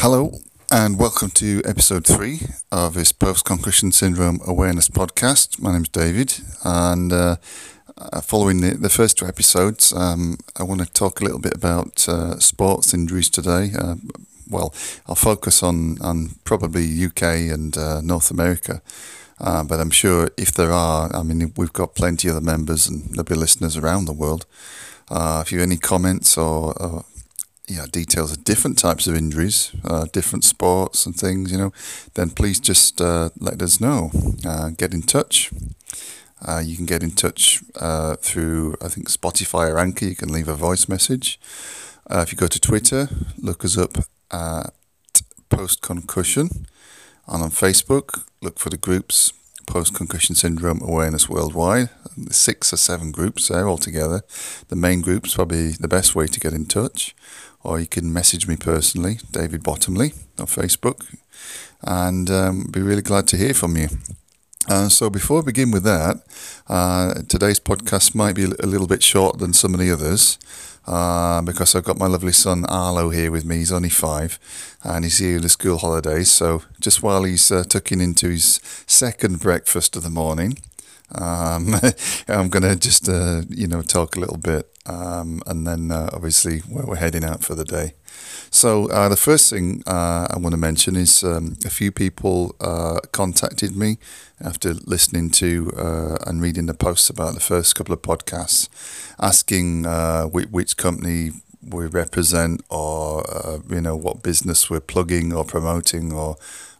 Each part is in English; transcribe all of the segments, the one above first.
Hello, and welcome to episode three of this post concussion syndrome awareness podcast. My name is David, and uh, uh, following the, the first two episodes, um, I want to talk a little bit about uh, sports injuries today. Uh, well, I'll focus on, on probably UK and uh, North America. Uh, but I'm sure if there are, I mean, we've got plenty of the members and there'll be listeners around the world. If you have any comments or, or you know, details of different types of injuries, uh, different sports and things, you know, then please just uh, let us know. Uh, get in touch. Uh, you can get in touch uh, through, I think, Spotify or Anchor. You can leave a voice message. Uh, if you go to Twitter, look us up at Post Concussion. And on Facebook, look for the groups Post Concussion Syndrome Awareness Worldwide. Six or seven groups there altogether. The main group's probably the best way to get in touch. Or you can message me personally, David Bottomley, on Facebook. And um, be really glad to hear from you. Uh, so before we begin with that, uh, today's podcast might be a little bit shorter than some of the others uh, because I've got my lovely son Arlo here with me. He's only five and he's here in the school holidays. So just while he's uh, tucking into his second breakfast of the morning, um, I'm going to just, uh, you know, talk a little bit um, and then uh, obviously we're heading out for the day. So uh, the first thing uh, I want to mention is um, a few people uh, contacted me after listening to uh, and reading the posts about the first couple of podcasts, asking which, which, company we represent or you know what business we're plugging or promoting or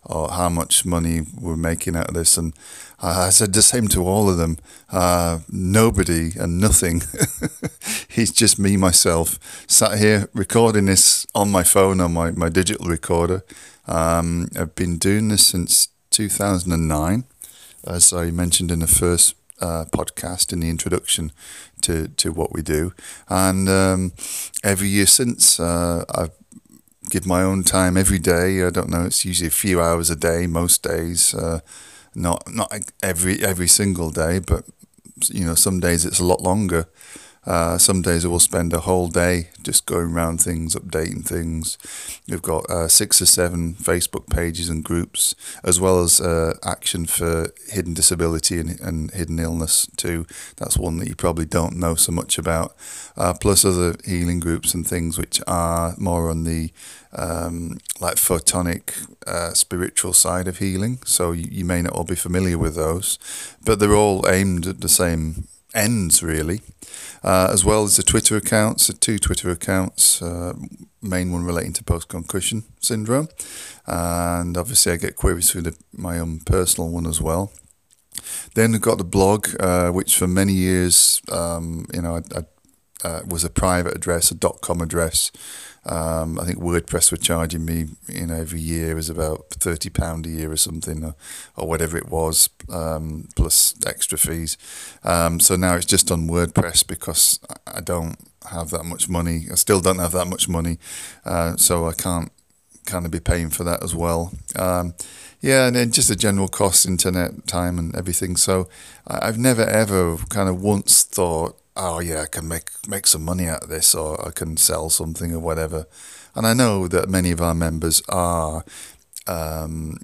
or how much money we're making out of this. And I said the same to all of them. Uh, nobody and nothing. it's just me, myself, sat here recording this on my phone, on my, my digital recorder. Um, I've been doing this since 2009, as I mentioned in the first uh, podcast in the introduction to, to what we do. And um, every year since, uh, I've give my own time every day. I don't know. It's usually a few hours a day, most days. Uh, not not every every single day, but you know, some days it's a lot longer. Uh, some days I will spend a whole day just going around things, updating things. We've got uh, six or seven Facebook pages and groups, as well as uh, Action for Hidden Disability and, and, Hidden Illness too. That's one that you probably don't know so much about. Uh, plus other healing groups and things which are more on the um, like photonic uh, spiritual side of healing. So you, you may not all be familiar with those, but they're all aimed at the same ends really, uh, as well as the Twitter accounts, the two Twitter accounts, uh, main one relating to post concussion syndrome, and obviously I get queries through the, my own personal one as well. Then we've got the blog, uh, which for many years, um, you know, I, I uh, was a private address, a dot .com address. Um, I think WordPress were charging me, you know, every year was about thirty pound a year or something, or, or whatever it was, um, plus extra fees. Um, so now it's just on WordPress because I don't have that much money. I still don't have that much money, uh, so I can't kind of be paying for that as well. Um, yeah, and then just the general cost, internet time, and everything. So I've never ever kind of once thought oh yeah, I can make make some money out of this, or I can sell something or whatever. And I know that many of our members are um,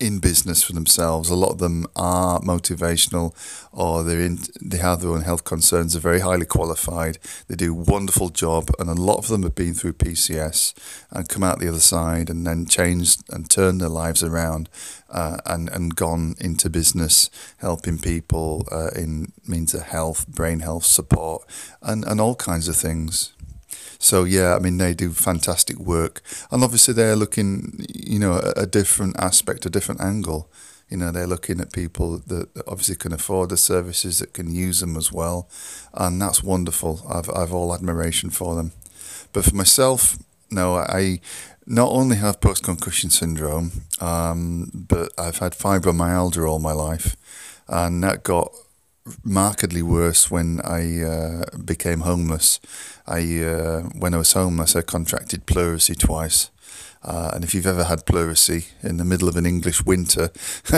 in business for themselves. A lot of them are motivational, or they're in. They have their own health concerns. They're very highly qualified. They do a wonderful job, and a lot of them have been through PCS and come out the other side, and then changed and turned their lives around, uh, and and gone into business, helping people uh, in means of health, brain health support, and and all kinds of things. So yeah, I mean they do fantastic work, and obviously they're looking, you know, a, a different aspect, a different angle. You know, they're looking at people that obviously can afford the services, that can use them as well, and that's wonderful. I've I've all admiration for them. But for myself, no, I not only have post concussion syndrome, um, but I've had fibromyalgia all my life, and that got markedly worse when I uh, became homeless. I uh, when I was homeless, I contracted pleurisy twice, Uh, and if you've ever had pleurisy in the middle of an English winter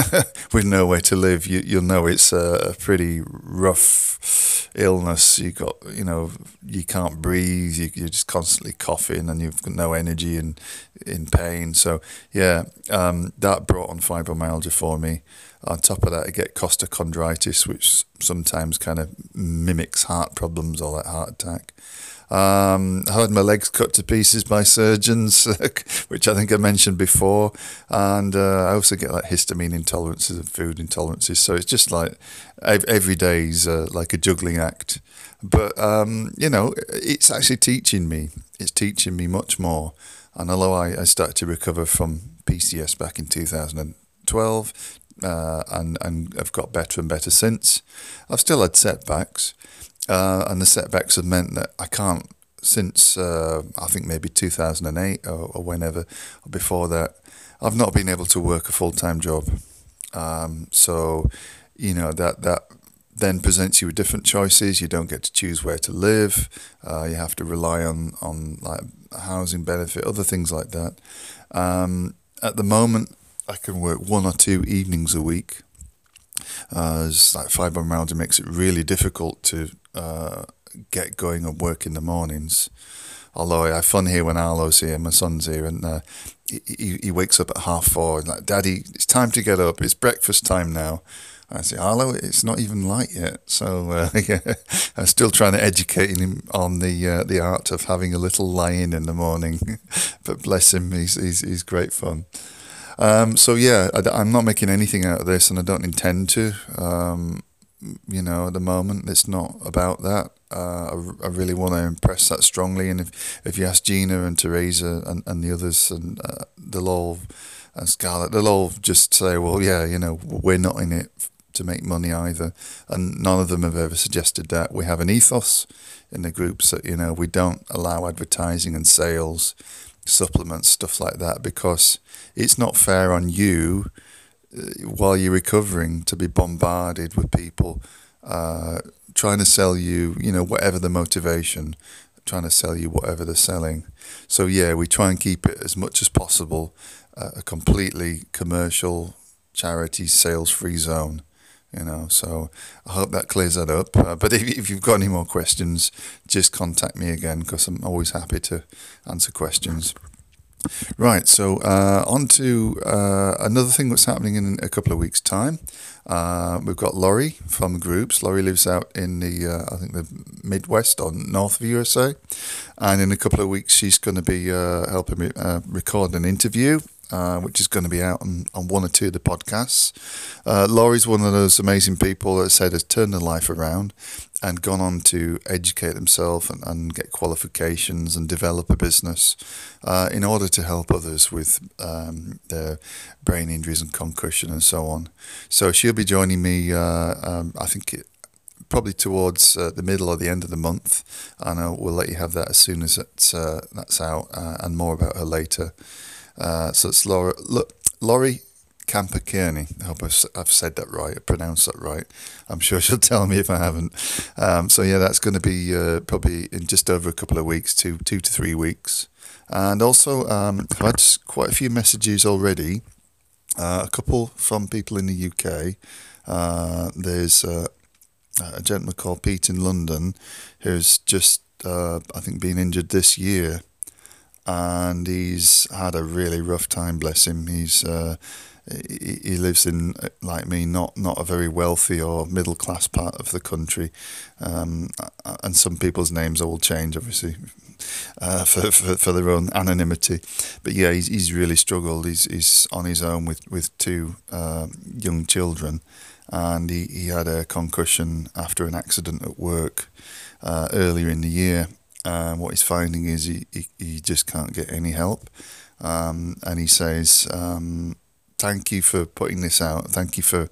with nowhere to live, you, you'll know it's a, a pretty rough illness. You got, you know, you can't breathe. You, you're just constantly coughing, and you've got no energy and in pain. So yeah, um, that brought on fibromyalgia for me. On top of that, I get costochondritis, which sometimes kind of mimics heart problems or like heart attack. Um, I had my legs cut to pieces by surgeons, which I think I mentioned before, and uh, I also get like histamine intolerances and food intolerances. So it's just like every day's uh, like a juggling act. But um, you know, it's actually teaching me. It's teaching me much more. And although I, I started to recover from PCS back in 2012, uh, and and I've got better and better since. I've still had setbacks, uh, and the setbacks have meant that I can't, since uh, I think maybe 2008 or, or, whenever, or before that, I've not been able to work a full time job. Um, so, you know, that, that then presents you with different choices. You don't get to choose where to live. Uh, you have to rely on, on like housing benefit, other things like that. Um, at the moment, I can work one or two evenings a week. Uh, like fibromyalgia makes it really difficult to uh, get going and work in the mornings. Although I have fun here when Arlo's here, my son's here, and uh, he, he wakes up at half four. And like, Daddy, it's time to get up. It's breakfast time now. I say, Arlo, it's not even light yet. So uh, yeah, I'm still trying to educate him on the uh, the art of having a little lie-in in the morning. but bless him, he's, he's, he's great fun. Um, so yeah, I, am not making anything out of this, and I don't intend to. Um, you know, at the moment, it's not about that. Uh, I, I, really want to impress that strongly, and if if you ask Gina and Teresa and, and the others, and uh, they'll and Scarlett, they'll all just say, well, yeah, you know, we're not in it to make money either, and none of them have ever suggested that. We have an ethos in the groups that you know we don't allow advertising and sales, supplements, stuff like that, because it's not fair on you while you're recovering to be bombarded with people uh, trying to sell you, you know, whatever the motivation, trying to sell you whatever they're selling. So yeah, we try and keep it as much as possible uh, a completely commercial charity sales free zone. You know, so I hope that clears that up. Uh, but if, if you've got any more questions, just contact me again because I'm always happy to answer questions. Right, so uh, on to uh, another thing that's happening in a couple of weeks' time. Uh, we've got Laurie from Groups. Laurie lives out in the, uh, I think, the Midwest or north of USA. And in a couple of weeks, she's going to be uh, helping me uh, record an interview uh, which is going to be out on, on one or two of the podcasts. Uh, Laurie's one of those amazing people that said has turned their life around and gone on to educate themselves and, and get qualifications and develop a business uh, in order to help others with um, their brain injuries and concussion and so on. So she'll be joining me, uh, um, I think, it, probably towards uh, the middle or the end of the month, and uh, we'll let you have that as soon as it's, uh, that's out and more about her later. Uh, so it's Laura, look, Laurie Camper Kearney. I hope I've, I've, said that right, I pronounced that right. I'm sure she'll tell me if I haven't. Um, so yeah, that's going to be uh, probably in just over a couple of weeks, two two to three weeks. And also, um, I've had quite a few messages already. Uh, a couple from people in the UK. Uh, there's uh, a gentleman called Pete in London who's just, uh, I think, been injured this year and he's had a really rough time. Bless him. He's uh, he, lives in like me, not not a very wealthy or middle class part of the country, um, and some people's names all change, obviously. Uh, for, for, for their own anonymity, but yeah, he's, he's really struggled. He's he's on his own with with two uh, young children, and he, he had a concussion after an accident at work uh, earlier in the year, um, what he's finding is he, he, he, just can't get any help. Um, and he says, um, Thank you for putting this out. Thank you for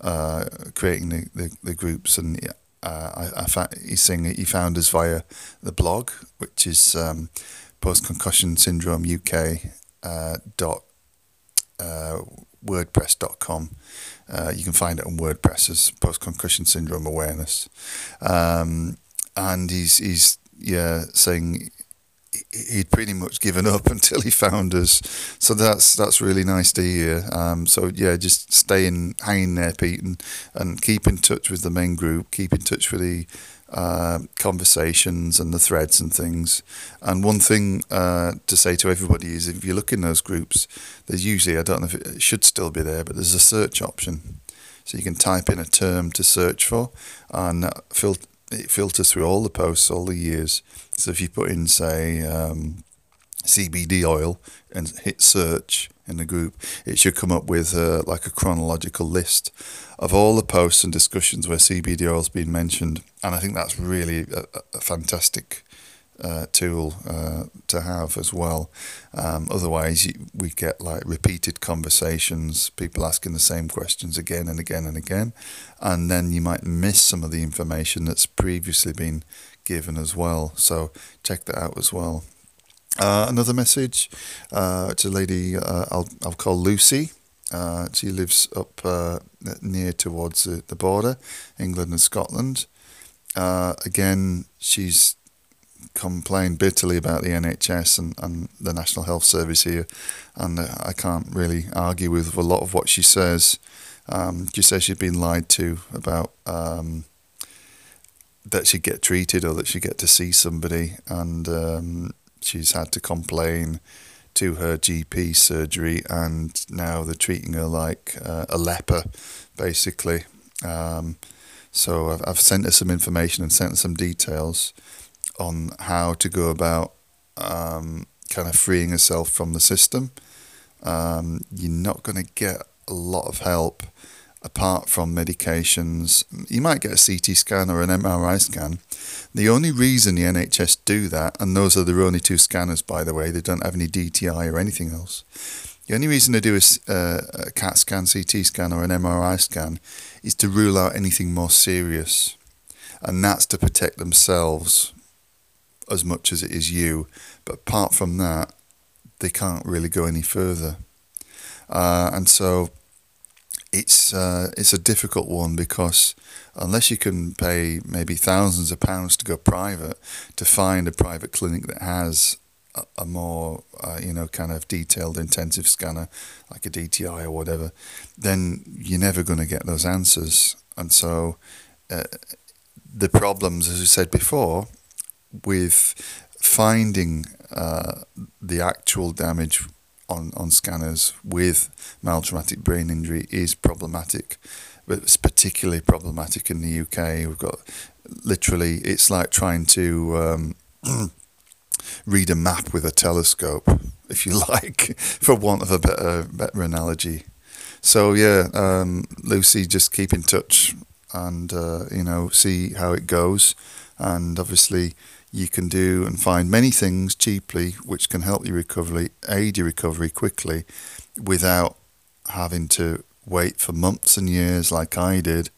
uh, creating the, the, the, groups. And uh, I, I fa- he's saying he found us via the blog, which is um, Post Concussion Syndrome UK uh, dot uh, wordpress.com. Uh, you can find it on WordPress as Post Concussion Syndrome Awareness. Um, and he's he's yeah, saying he'd pretty much given up until he found us. So that's that's really nice to hear. Um, so yeah, just staying hanging there, Pete, and, and keep in touch with the main group. Keep in touch with the uh, conversations and the threads and things. And one thing uh, to say to everybody is, if you look in those groups, there's usually I don't know if it should still be there, but there's a search option. So you can type in a term to search for, and fil- it filters through all the posts all the years so if you put in, say, um, CBD oil and hit search in the group, it should come up with uh, like a chronological list of all the posts and discussions where CBD oil has been mentioned. And I think that's really a, a fantastic uh, tool uh, to have as well. Um, otherwise, we get like repeated conversations, people asking the same questions again and again and again, and then you might miss some of the information that's previously been given as well. So check that out as well. Uh, another message uh, to a lady uh, I'll, I'll call Lucy. Uh, she lives up uh, near towards the, the border, England and Scotland. Again, she's complained bitterly about the NHS and, and the National Health Service here, and I can't really argue with a lot of what she says. Um, she says she's been lied to about um, that she'd get treated or that she'd get to see somebody, and um, she's had to complain to her GP surgery, and now they're treating her like uh, a leper, basically. Um, so I've, I've sent her some information and sent her some details on how to go about um, kind of freeing yourself from the system. Um, you're not going to get a lot of help apart from medications. You might get a CT scan or an MRI scan. The only reason the NHS do that, and those are their only two scanners, by the way, they don't have any DTI or anything else. The only reason they do a, uh, a CAT scan, CT scan, or an MRI scan is to rule out anything more serious. And that's to protect themselves as much as it is you. But apart from that, they can't really go any further. Uh, and so it's uh, it's a difficult one because unless you can pay maybe thousands of pounds to go private to find a private clinic that has a, a more uh, you know kind of detailed intensive scanner like a DTI or whatever, then you're never going to get those answers. And so uh, the problems, as I said before, with finding uh, the actual damage on, on scanners with mild traumatic brain injury is problematic. But it's particularly problematic in the UK. We've got literally, it's like trying to um, read a map with a telescope, if you like, for want of a better, better analogy. So, yeah, um, Lucy, just keep in touch and, uh, you know, see how it goes. And obviously, you can do and find many things cheaply which can help you recovery, aid your recovery quickly without having to wait for months and years like I did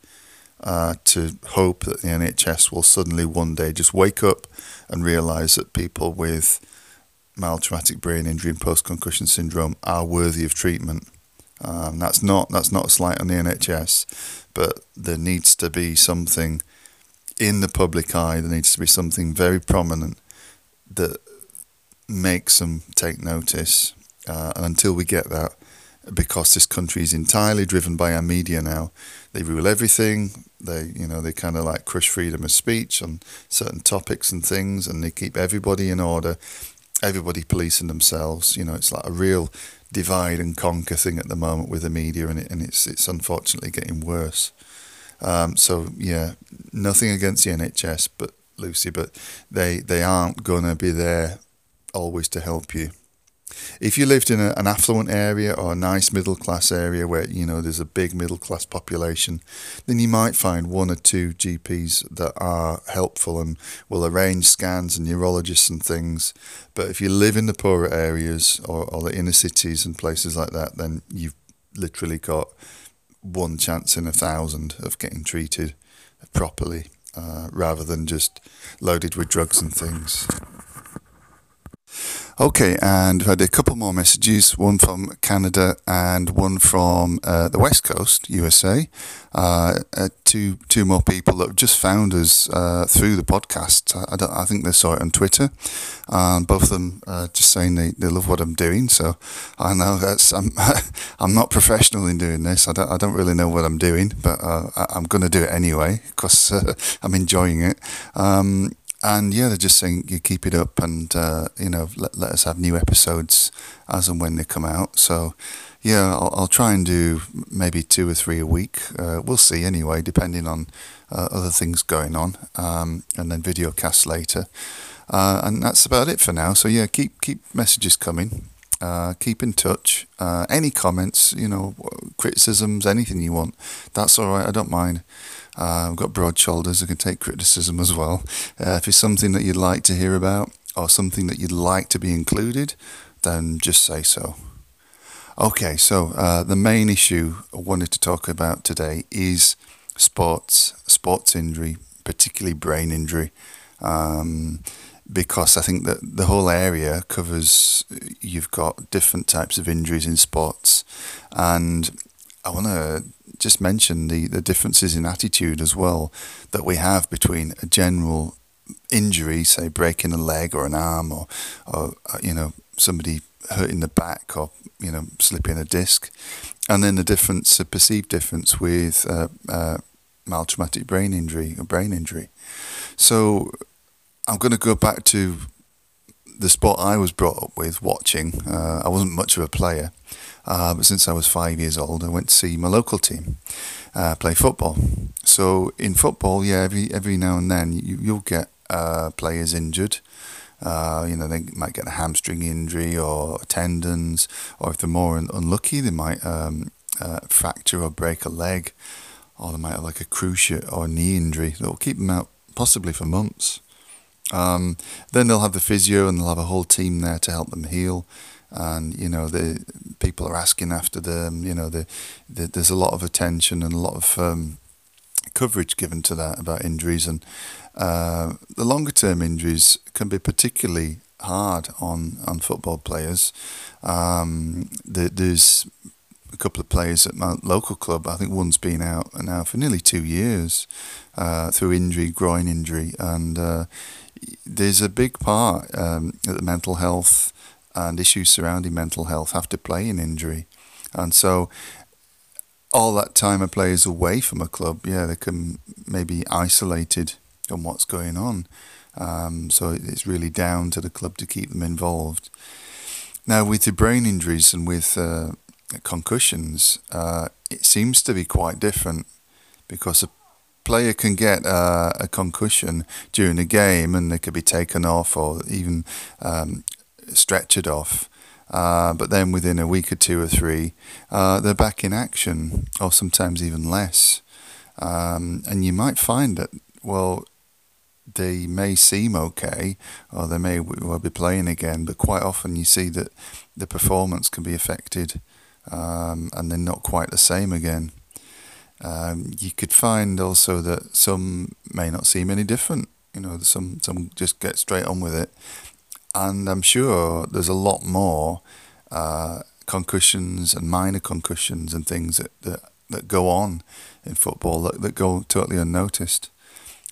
uh, to hope that the NHS will suddenly one day just wake up and realise that people with mild traumatic brain injury and post concussion syndrome are worthy of treatment. Um, that's not that's not a slight on the NHS, but there needs to be something in the public eye, there needs to be something very prominent that makes them take notice. Uh, and until we get that, because this country is entirely driven by our media now, they rule everything. They, you know, they kind of like crush freedom of speech on certain topics and things, and they keep everybody in order. Everybody policing themselves. You know, it's like a real divide and conquer thing at the moment with the media, and, it, and it's it's unfortunately getting worse. Um, so yeah, nothing against the NHS, but Lucy, but they they aren't gonna be there always to help you. If you lived in a, an affluent area or a nice middle class area where you know there's a big middle class population, then you might find one or two GPs that are helpful and will arrange scans and neurologists and things. But if you live in the poorer areas or, or the inner cities and places like that, then you've literally got one chance in a thousand of getting treated properly uh, rather than just loaded with drugs and things. Okay, and we've had a couple more messages, one from Canada and one from uh, the West Coast, USA. Uh, uh, two two more people that have just found us uh, through the podcast. I, I, I, think they saw it on Twitter. and both of them just saying they, they love what I'm doing. So I know that's I'm I'm not professional in doing this. I don't I don't really know what I'm doing, but uh, I, am going to do it anyway because uh, I'm enjoying it. Um, and yeah, they're just saying you keep it up and uh, you know let, let us have new episodes as and when they come out. So yeah, I'll, I'll try and do maybe two or three a week. Uh, we'll see anyway, depending on uh, other things going on, um, and then video casts later. Uh, and that's about it for now. So yeah, keep keep messages coming. Uh, keep in touch. Uh, any comments, you know, criticisms, anything you want, that's all right. I don't mind. Uh, I've got broad shoulders. I can take criticism as well. Uh, if it's something that you'd like to hear about or something that you'd like to be included, then just say so. Okay, so uh, the main issue I wanted to talk about today is sports, sports injury, particularly brain injury, um, because I think that the whole area covers. You've got different types of injuries in sports, and I want to just mention the, the differences in attitude as well that we have between a general injury, say breaking a leg or an arm, or, or uh, you know somebody hurting the back or you know slipping a disc, and then the difference, a perceived difference with uh, uh, mild traumatic brain injury or brain injury. So I'm going to go back to the sport I was brought up with, watching. Uh, I wasn't much of a player, uh, but since I was five years old, I went to see my local team uh, play football. So in football, yeah, every every now and then you, you'll get uh, players injured. Uh, you know, they might get a hamstring injury or tendons, or if they're more un- unlucky, they might um, uh, fracture or break a leg, or they might have like a cruciate or knee injury that will keep them out possibly for months. Um, then they'll have the physio and they'll have a whole team there to help them heal. And you know, the people are asking after them. You know, the, the there's a lot of attention and a lot of um, coverage given to that about injuries, and uh, the longer term injuries can be particularly hard on on football players. Um, the, there's a couple of players at my local club. I think one's been out now for nearly two years uh, through injury, groin injury, and uh, there's a big part um, that the mental health and issues surrounding mental health have to play in injury. And so, all that time a player's away from a club, yeah, they can maybe isolated on what's going on. Um, so it's really down to the club to keep them involved. Now, with the brain injuries and with uh, concussions, uh, it seems to be quite different because a player can get uh, a concussion during a game and they could be taken off or even um, stretchered off. Uh, but then within a week or two or three, uh, they're back in action, or sometimes even less. Um, and you might find that, well, they may seem okay, or they may well be playing again, but quite often you see that the performance can be affected um, and they're not quite the same again. Um, you could find also that some may not seem any different. You know, some some just get straight on with it, and I'm sure there's a lot more uh, concussions and minor concussions and things that, that, that go on in football that, that go totally unnoticed.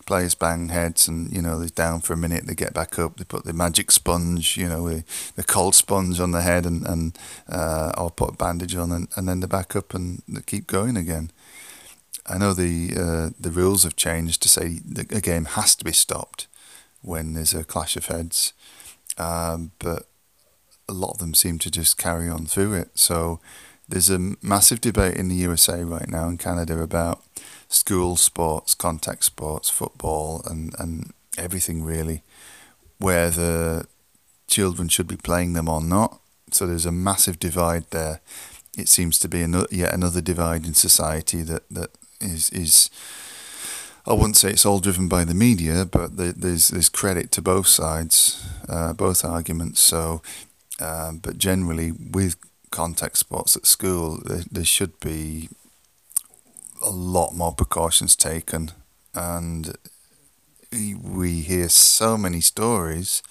Players bang heads and you know they're down for a minute they get back up they put the magic sponge you know the cold sponge on the head and, and uh, or put a bandage on and, and then they're back up and they keep going again. I know the uh, the rules have changed to say a game has to be stopped when there's a clash of heads um, but a lot of them seem to just carry on through it so there's a massive debate in the USA right now in Canada about school sports, contact sports, football, and, and everything really, where the children should be playing them or not. So there's a massive divide there. It seems to be another, yet another divide in society that, that is is. I wouldn't say it's all driven by the media, but there's there's credit to both sides, uh, both arguments. So, um, but generally with contact sports at school, there, there should be a lot more precautions taken, and we hear so many stories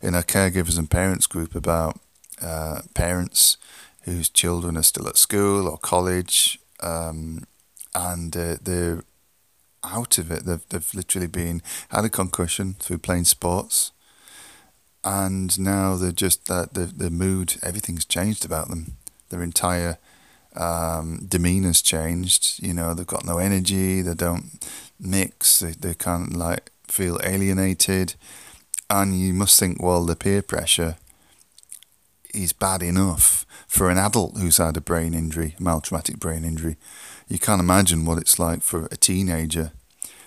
in our caregivers and parents group about uh, parents whose children are still at school or college, um, and uh, they're out of it. They've, they've literally been had a concussion through playing sports, and now they're just that the the mood, everything's changed about them. Their entire um, demeanor's changed. You know, they've got no energy. They don't mix. They they of like feel alienated, and you must think, well, the peer pressure is bad enough for an adult who's had a brain injury, a mild traumatic brain injury. You can't imagine what it's like for a teenager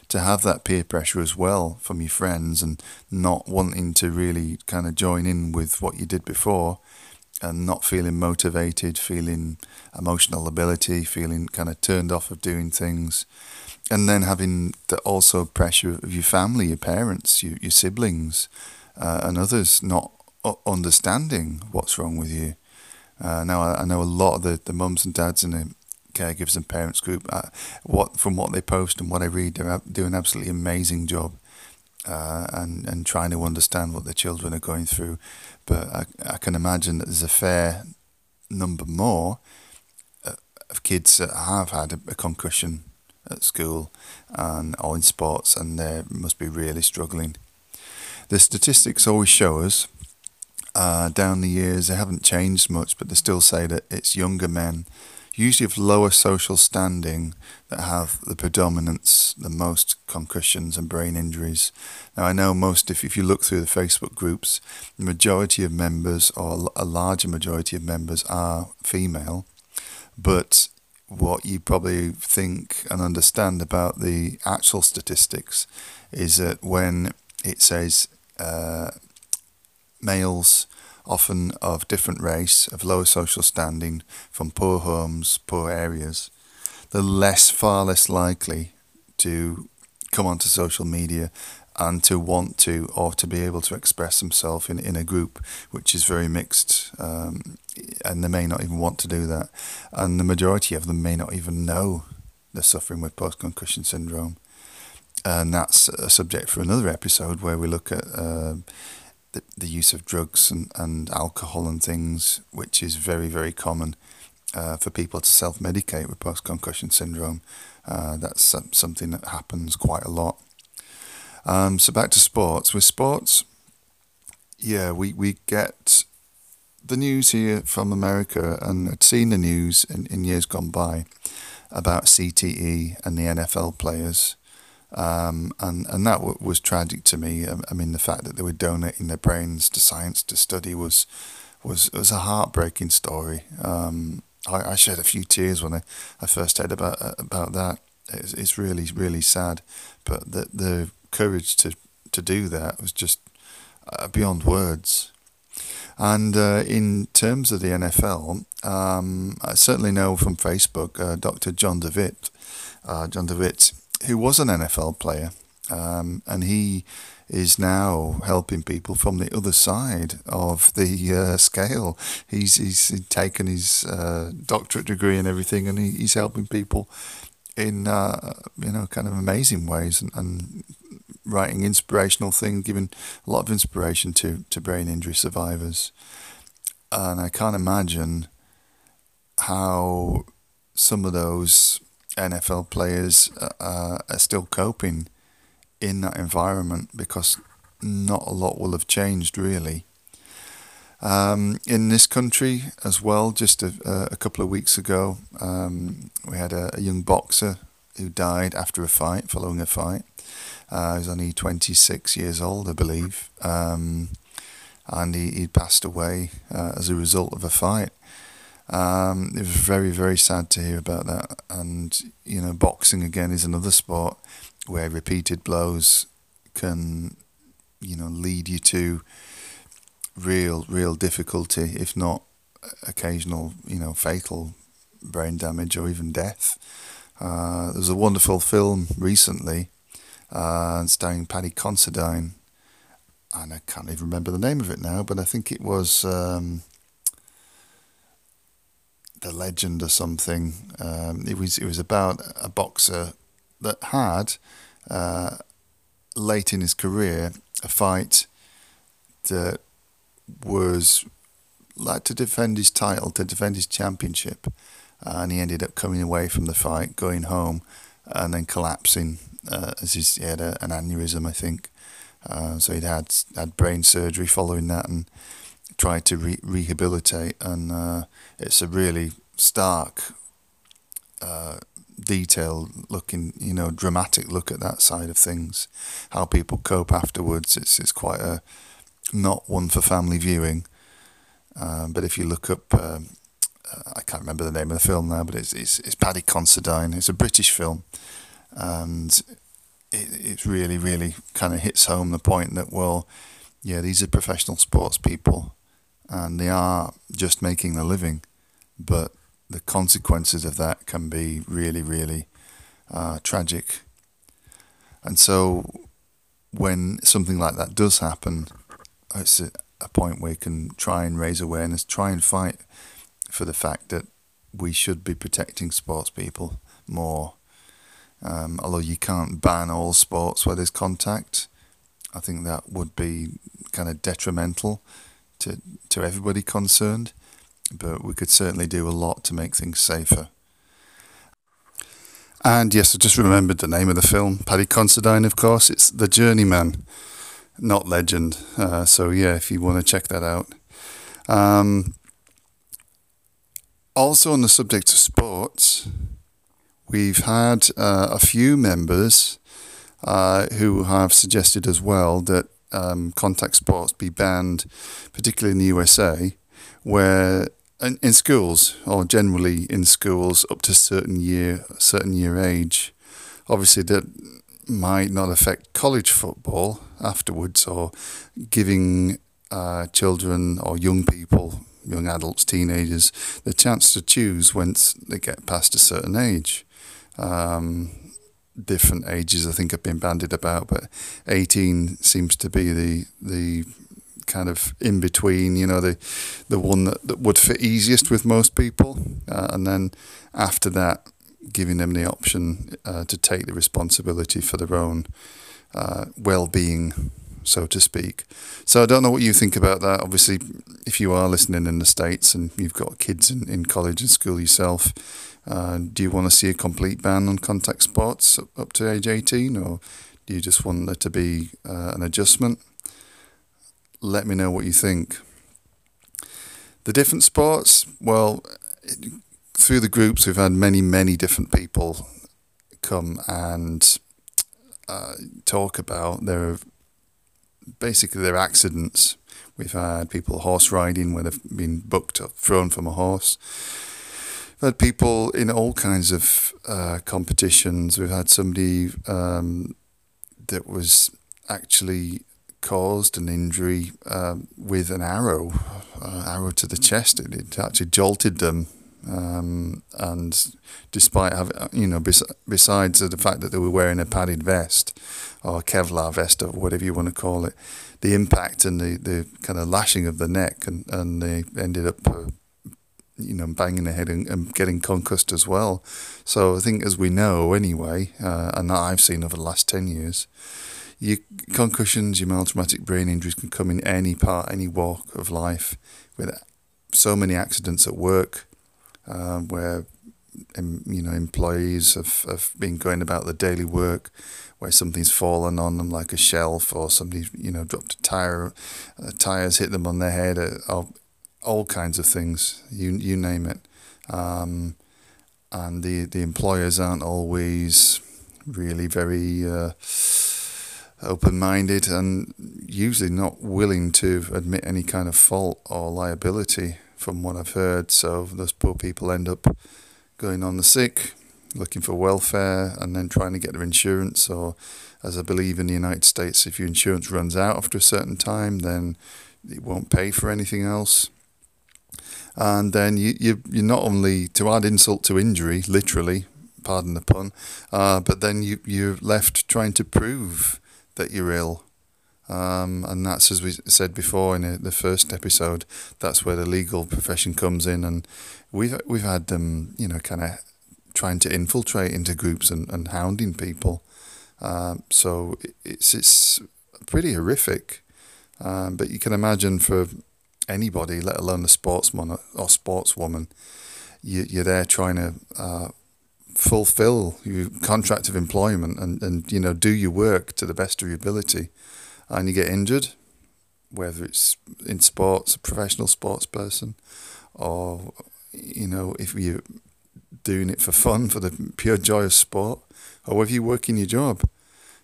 to have that peer pressure as well from your friends and not wanting to really kind of join in with what you did before and not feeling motivated, feeling emotional ability, feeling kind of turned off of doing things. And then having the also pressure of your family, your parents, your, your siblings, uh, and others not understanding what's wrong with you. Uh, now, I, I, know a lot of the, the mums and dads in the caregivers and parents group, uh, what from what they post and what I read, they're doing an absolutely amazing job uh, and, and trying to understand what their children are going through. But I, I can imagine that there's a fair number more uh, of kids that have had a, a concussion at school and or in sports, and they must be really struggling. The statistics always show us uh, down the years, they haven't changed much, but they still say that it's younger men, usually of lower social standing, that have the predominance, the most concussions and brain injuries. Now, I know most, if, if you look through the Facebook groups, the majority of members, or a larger majority of members, are female, but what you probably think and understand about the actual statistics is that when it says uh, males, often of different race, of lower social standing, from poor homes, poor areas, they're less, far less likely to come onto social media and to want to or to be able to express themselves in, in a group which is very mixed um, and they may not even want to do that. And the majority of them may not even know they're suffering with post-concussion syndrome. And that's a subject for another episode where we look at uh, the, the use of drugs and, and alcohol and things, which is very, very common uh, for people to self medicate with post concussion syndrome. Uh, that's something that happens quite a lot. Um, so, back to sports. With sports, yeah, we, we get the news here from America, and I'd seen the news in, in years gone by about CTE and the NFL players um, and and that w- was tragic to me. I, I, mean, the fact that they were donating their brains to science to study was was was a heartbreaking story. Um, I, I, shed a few tears when I, I first heard about uh, about that. It's, it's really really sad, but the the courage to to do that was just uh, beyond words. And uh, in terms of the NFL, um, I certainly know from Facebook, uh, Dr. John DeWitt, uh, John DeWitt who was an NFL player, um, and he is now helping people from the other side of the uh, scale. He's he's taken his uh, doctorate degree and everything, and he, he's helping people in uh, you know kind of amazing ways and, and writing inspirational things, giving a lot of inspiration to to brain injury survivors. And I can't imagine how some of those NFL players uh, are still coping in that environment because not a lot will have changed really. Um, in this country as well, just a, a couple of weeks ago, um, we had a, a, young boxer who died after a fight, following a fight. Uh, he was only 26 years old, I believe, um, and he, he passed away uh, as a result of a fight. Um, it was very, very sad to hear about that. And, you know, boxing again is another sport where repeated blows can, you know, lead you to real, real difficulty, if not occasional, you know, fatal brain damage or even death. Uh, there was a wonderful film recently uh, starring Paddy Considine, and I can't even remember the name of it now, but I think it was. Um, the legend or something. Um, it was it was about a boxer that had uh, late in his career a fight that was like to defend his title, to defend his championship, and he ended up coming away from the fight, going home, and then collapsing uh, as he had a, an aneurysm, I think. Uh, so he'd had had brain surgery following that and tried to re- rehabilitate, and uh, it's a really stark, uh, detailed looking, you know, dramatic look at that side of things, how people cope afterwards. It's it's quite a not one for family viewing. Um, but if you look up, um, uh, I can't remember the name of the film now, but it's it's, it's Paddy Considine. It's a British film, and it it really really kind of hits home the point that well, yeah, these are professional sports people, and they are just making a living, but the consequences of that can be really really uh, tragic. And so, when something like that does happen, it's a, a point where you can try and raise awareness, try and fight for the fact that we should be protecting sports people more. Um, although you can't ban all sports where there's contact, I think that would be kind of detrimental to to everybody concerned. But we could certainly do a lot to make things safer. And yes, I just remembered the name of the film, Paddy Considine, of course. It's The Journeyman not legend. Uh, so yeah, if you want to check that out. Um, also on the subject of sports, we've had uh, a few members uh, who have suggested as well that um, contact sports be banned, particularly in the USA, where in, in schools or generally in schools up to certain year certain year age. Obviously, that might not affect college football afterwards or giving uh, children or young people, young adults, teenagers, the chance to choose once they get past a certain age. Um, different ages, I think, have been bandied about, but 18 seems to be the the kind of in between, you know, the the one that, that would fit easiest with most people, uh, and then after that, giving them the option uh, to take the responsibility for their own uh, well-being, so to speak. So I don't know what you think about that. Obviously, if you are listening in the states and you've got kids in, in college and school yourself, uh, do you want to see a complete ban on contact sports up, to age 18 or do you just want there to be uh, an adjustment? Let me know what you think. The different sports, well, it, through the groups, we've had many, many different people come and uh, talk about their basically their accidents. We've had people horse riding where they've been booked or thrown from a horse. Had people in all kinds of uh, competitions. We've had somebody um, that was actually caused an injury um, with an arrow, uh, arrow to the chest. It, it actually jolted them um, and despite having, you know, bes- besides the fact that they were wearing a padded vest or Kevlar vest or whatever you want to call it, the impact and the, the kind of lashing of the neck and, and they ended up, uh, you know, banging their head and, and, getting concussed as well. So I think, as we know anyway, uh, and that I've seen over the last 10 years, your concussions, your mild traumatic brain injuries can come in any part, any walk of life with so many accidents at work um, where you know employees have, have been going about their daily work where something's fallen on them like a shelf or somebody you know dropped a tire uh, tires hit them on their head uh, all, kinds of things you you name it um, and the the employers aren't always really very uh, open-minded and usually not willing to admit any kind of fault or liability from what I've heard. So those poor people end up going on the sick, looking for welfare, and then trying to get their insurance. Or, as I believe in the United States, if your insurance runs out after a certain time, then it won't pay for anything else. And then you, you, you're not only to add insult to injury, literally, pardon the pun, uh, but then you, you're left trying to prove that you're ill um, and that's, as we said before in the first episode, that's where the legal profession comes in. And we've, we've had them, you know, kind of trying to infiltrate into groups and, and hounding people Um, so it's it's pretty horrific. Um, but you can imagine for anybody, let alone a sportsman or sportswoman, you, you're there trying to uh, fulfill your contract of employment and, and you know do your work to the best of your ability, and you get injured, whether it's in sports, a professional sports person, or you know if you're doing it for fun, for the pure joy of sport, or whether you work in your job.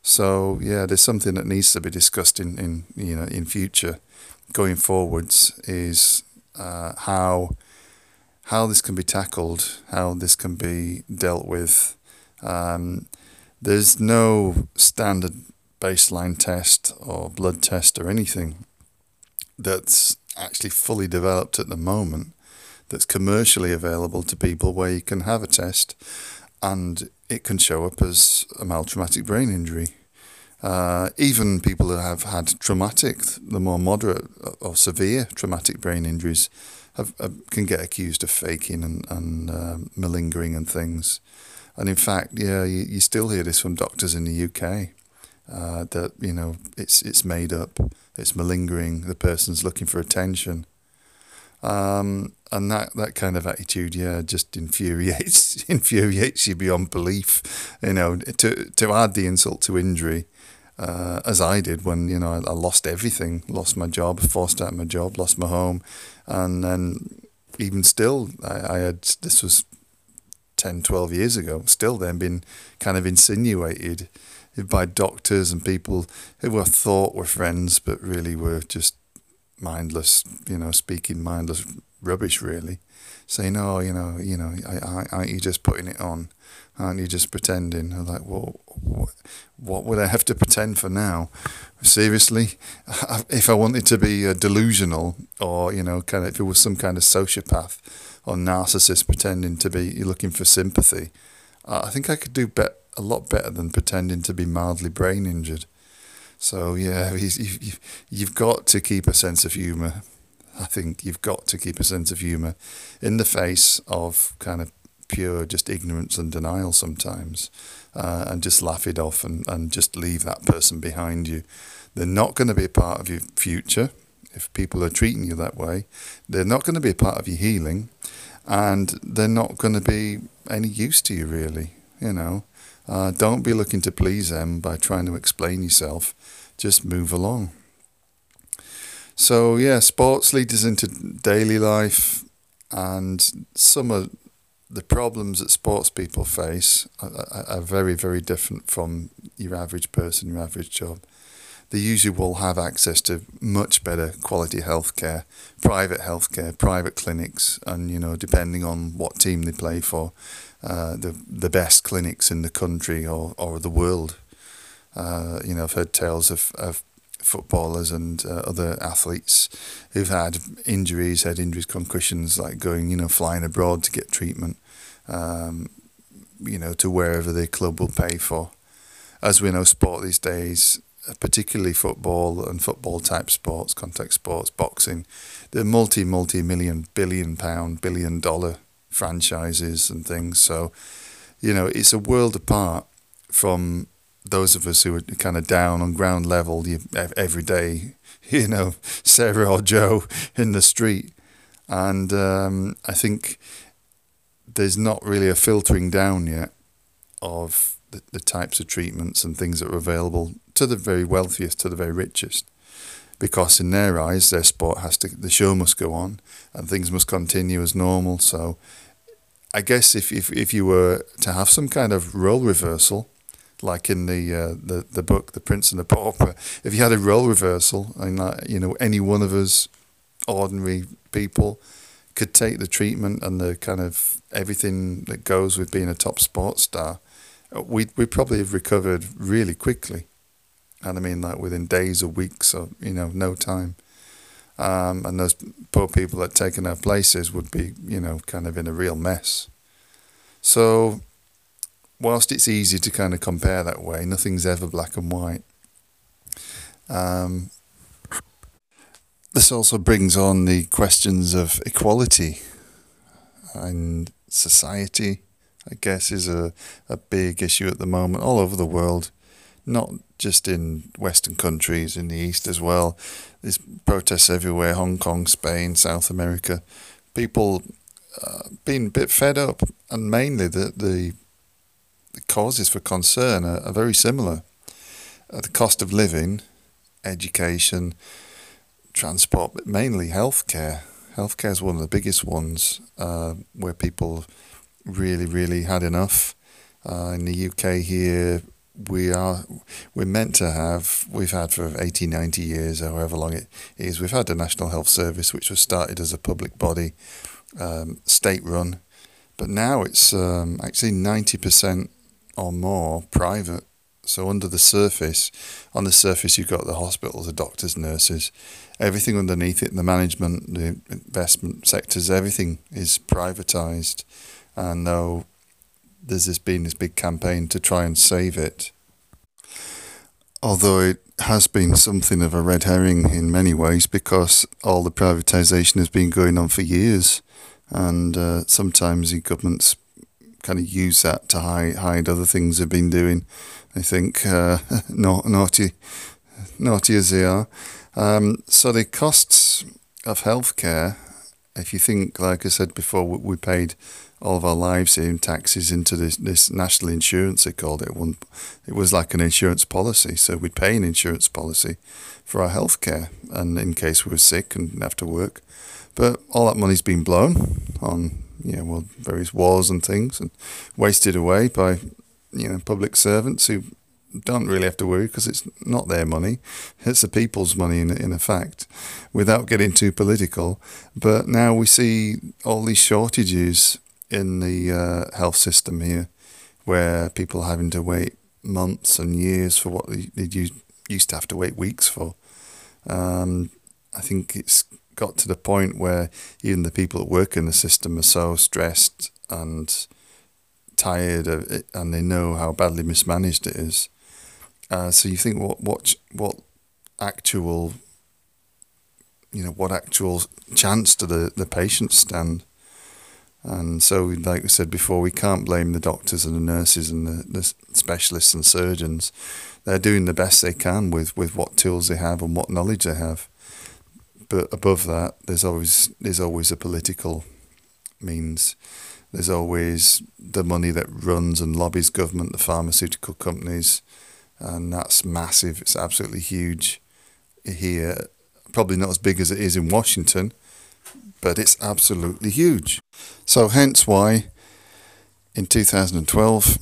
So yeah, there's something that needs to be discussed in, in you know in future, going forwards is uh, how how this can be tackled, how this can be dealt with. Um, there's no standard baseline test or blood test or anything that's actually fully developed at the moment that's commercially available to people where you can have a test and it can show up as a mild traumatic brain injury. Uh, even people who have had traumatic, the more moderate or severe traumatic brain injuries, have, have, can get accused of faking and, and uh, malingering and things. And in fact, yeah, you, you still hear this from doctors in the UK uh, that you know it's it's made up, it's malingering. The person's looking for attention, um, and that, that kind of attitude, yeah, just infuriates infuriates you beyond belief. You know, to to add the insult to injury, uh, as I did when you know I, I, lost everything, lost my job, forced out my job, lost my home, and then even still, I, I had this was 10, 12 years ago. Still, then been kind of insinuated by doctors and people who were thought were friends, but really were just mindless, you know, speaking mindless rubbish, really. Saying, oh, you know, you know, I, aren't you just putting it on? Aren't you just pretending? I'm like, well, what, would I have to pretend for now? Seriously, if I wanted to be uh, delusional, or you know, kind of, if it was some kind of sociopath or narcissist pretending to be looking for sympathy, I think I could do bet a lot better than pretending to be mildly brain injured. So yeah, you've got to keep a sense of humour. I think you've got to keep a sense of humour in the face of kind of pure just ignorance and denial sometimes, uh, and just laugh it off and, and just leave that person behind you. They're not going to be a part of your future if people are treating you that way. They're not going to be a part of your healing, and they're not going to be any use to you really. You know, uh, don't be looking to please them by trying to explain yourself. Just move along. So yeah, sports lead us into daily life, and some of the problems that sports people face are, are very, very different from your average person, your average job. They usually will have access to much better quality healthcare, private healthcare, private clinics, and you know, depending on what team they play for, uh, the the best clinics in the country or, or the world. Uh, you know, I've heard tales of, of footballers and uh, other athletes who've had injuries, had injuries, concussions, like going, you know, flying abroad to get treatment, um, you know, to wherever the club will pay for. As we know, sport these days, particularly football and football type sports, contact sports, boxing, they're multi, multi million, billion pound, billion dollar franchises and things. So, you know, it's a world apart from those of us who are kind of down on ground level you, every day, you know, Sarah or Joe in the street. And um, I think there's not really a filtering down yet of the, the types of treatments and things that are available to the very wealthiest, to the very richest. Because in their eyes, their sport has to, the show must go on and things must continue as normal. So I guess if, if, if you were to have some kind of role reversal, like in the uh, the the book The Prince and the Pauper, if you had a role reversal and uh, you know any one of us ordinary people could take the treatment and the kind of everything that goes with being a top sports star, we we probably have recovered really quickly, and I mean like within days or weeks or you know no time. Um, and those poor people that taken our places would be, you know, kind of in a real mess. So whilst it's easy to kind of compare that way, nothing's ever black and white. Um, this also brings on the questions of equality and society. I guess is a, a big issue at the moment all over the world. not just in Western countries, in the East as well. There's protests everywhere Hong Kong, Spain, South America. People uh, being a bit fed up, and mainly the, the, the causes for concern are, are very similar. Uh, the cost of living, education, transport, but mainly healthcare. Healthcare is one of the biggest ones uh, where people really, really had enough. Uh, in the UK here, we are we're meant to have we've had for 80 90 years however long it is we've had the national health service which was started as a public body um, state run but now it's um, actually 90% or more private so under the surface on the surface you've got the hospitals the doctors nurses everything underneath it the management the investment sectors everything is privatized and though there's this been this big campaign to try and save it. Although it has been something of a red herring in many ways because all the privatisation has been going on for years, and uh, sometimes the governments kind of use that to hide, hide other things they've been doing. I think uh, naughty, naughty as they are. Um, so the costs of healthcare, if you think, like I said before, we paid all of our lives in taxes into this, this national insurance, they called it. One, it was like an insurance policy. So we'd pay an insurance policy for our healthcare and in case we were sick and have to work. But all that money's been blown on, you know, well, various wars and things and wasted away by, you know, public servants who don't really have to worry because it's not their money. It's the people's money in, in effect, without getting too political. But now we see all these shortages in the uh, health system here, where people are having to wait months and years for what they, used to have to wait weeks for. Um, I think it's got to the point where even the people that work in the system are so stressed and tired of it, and they know how badly mismanaged it is. Uh, so you think what what what actual you know what actual chance do the, the patients stand? And so, like we said before, we can't blame the doctors and the nurses and the, the specialists and surgeons. They're doing the best they can with, with what tools they have and what knowledge they have. But above that, there's always there's always a political means. There's always the money that runs and lobbies government, the pharmaceutical companies, and that's massive. It's absolutely huge here. Probably not as big as it is in Washington, but it's absolutely huge. So, hence why in 2012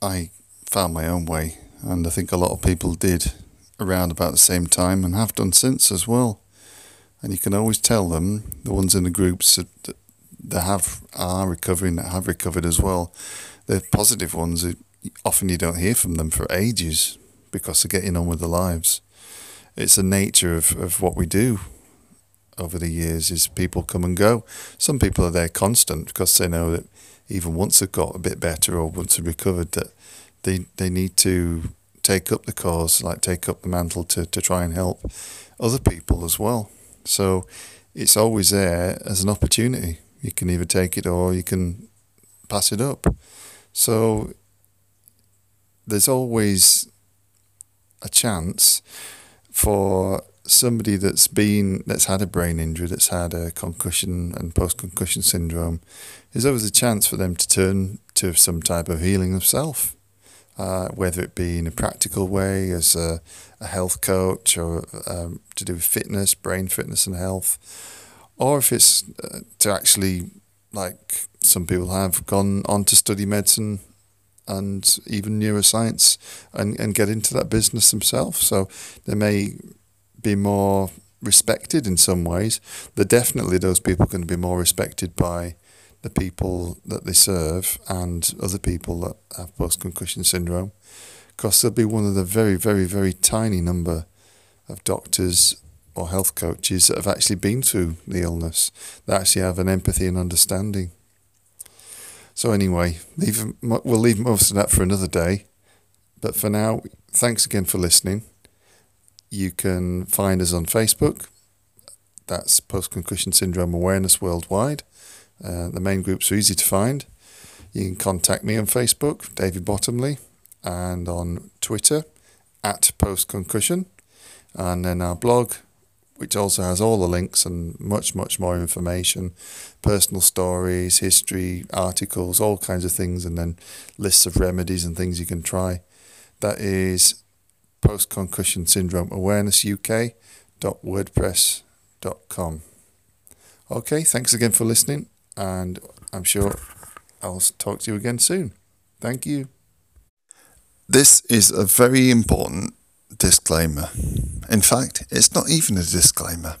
I found my own way, and I think a lot of people did around about the same time and have done since as well. And you can always tell them, the ones in the groups that, that have are recovering, that have recovered as well, the positive ones, often you don't hear from them for ages because they're getting on with their lives. It's the nature of, of what we do over the years is people come and go. Some people are there constant because they know that even once they've got a bit better or once they've recovered, that they they need to take up the cause, like take up the mantle to, to try and help other people as well. So it's always there as an opportunity. You can either take it or you can pass it up. So there's always a chance for somebody that's been that's had a brain injury, that's had a concussion and post concussion syndrome, there's always a chance for them to turn to some type of healing themselves, uh, whether it be in a practical way as a, a health coach or um, to do with fitness, brain fitness and health, or if it's uh, to actually like some people have gone on to study medicine and even neuroscience and, and get into that business themselves. So they may be more respected in some ways. They're definitely those people going to be more respected by the people that they serve and other people that have post concussion syndrome, because they'll be one of the very, very, very tiny number of doctors or health coaches that have actually been through the illness, that actually have an empathy and understanding. So anyway, leave, we'll leave most of that for another day. But for now, thanks again for listening. You can find us on Facebook. That's Post Concussion Syndrome Awareness Worldwide. Uh, the main groups are easy to find. You can contact me on Facebook, David Bottomley, and on Twitter at Post Concussion, and then our blog, which also has all the links and much, much more information, personal stories, history, articles, all kinds of things, and then lists of remedies and things you can try. That is post concussion syndrome awareness uk.wordpress.com. Okay, thanks again for listening, and I'm sure I'll talk to you again soon. Thank you. This is a very important disclaimer. In fact, it's not even a disclaimer.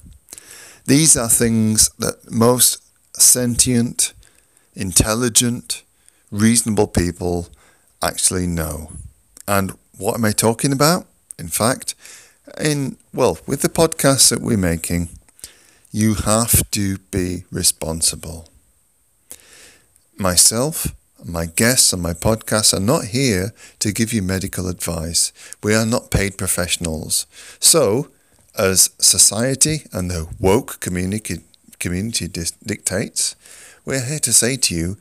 These are things that most sentient, intelligent, reasonable people actually know. And what am I talking about? In fact, in well, with the podcasts that we're making, you have to be responsible. Myself, my guests and my podcast are not here to give you medical advice. We are not paid professionals. So, as society and the woke community, community dictates, we're here to say to you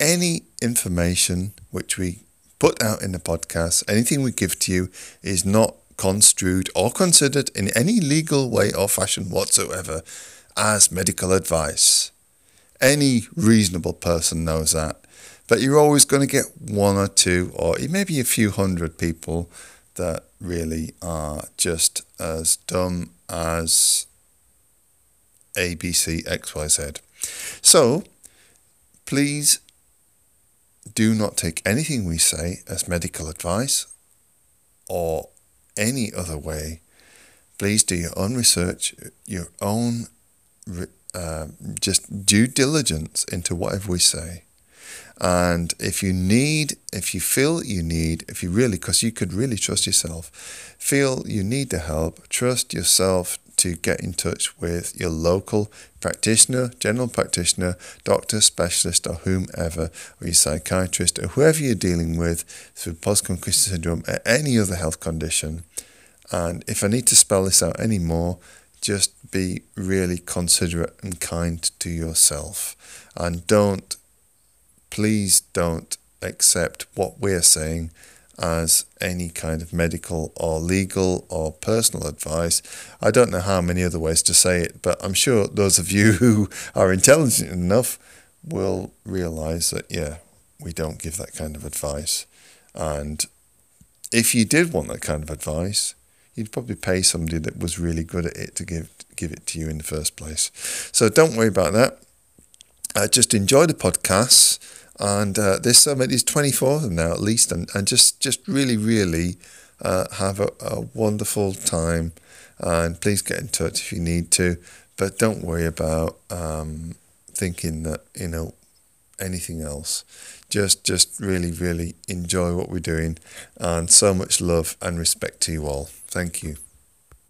any information which we put out in the podcast, anything we give to you is not construed or considered in any legal way or fashion whatsoever as medical advice. Any reasonable person knows that. But you're always going to get one or two, or maybe a few hundred people that really are just as dumb as ABCXYZ. So please do not take anything we say as medical advice or any other way. Please do your own research, your own uh, just due diligence into whatever we say. And if you need, if you feel you need, if you really, because you could really trust yourself, feel you need the help, trust yourself to get in touch with your local practitioner, general practitioner, doctor, specialist, or whomever, or your psychiatrist, or whoever you're dealing with through post concussion syndrome or any other health condition. And if I need to spell this out anymore, just be really considerate and kind to yourself. And don't please don't accept what we're saying as any kind of medical or legal or personal advice. I don't know how many other ways to say it, but I'm sure those of you who are intelligent enough will realize that, yeah, we don't give that kind of advice. And if you did want that kind of advice, you'd probably pay somebody that was really good at it to give give it to you in the first place. So don't worry about that. Uh, just enjoy the podcasts and uh, there's so many, there's 24 of them now at least, and, and just, just really, really uh, have a, a wonderful time. And please get in touch if you need to, but don't worry about um, thinking that you know anything else. Just, just really, really enjoy what we're doing, and so much love and respect to you all. Thank you.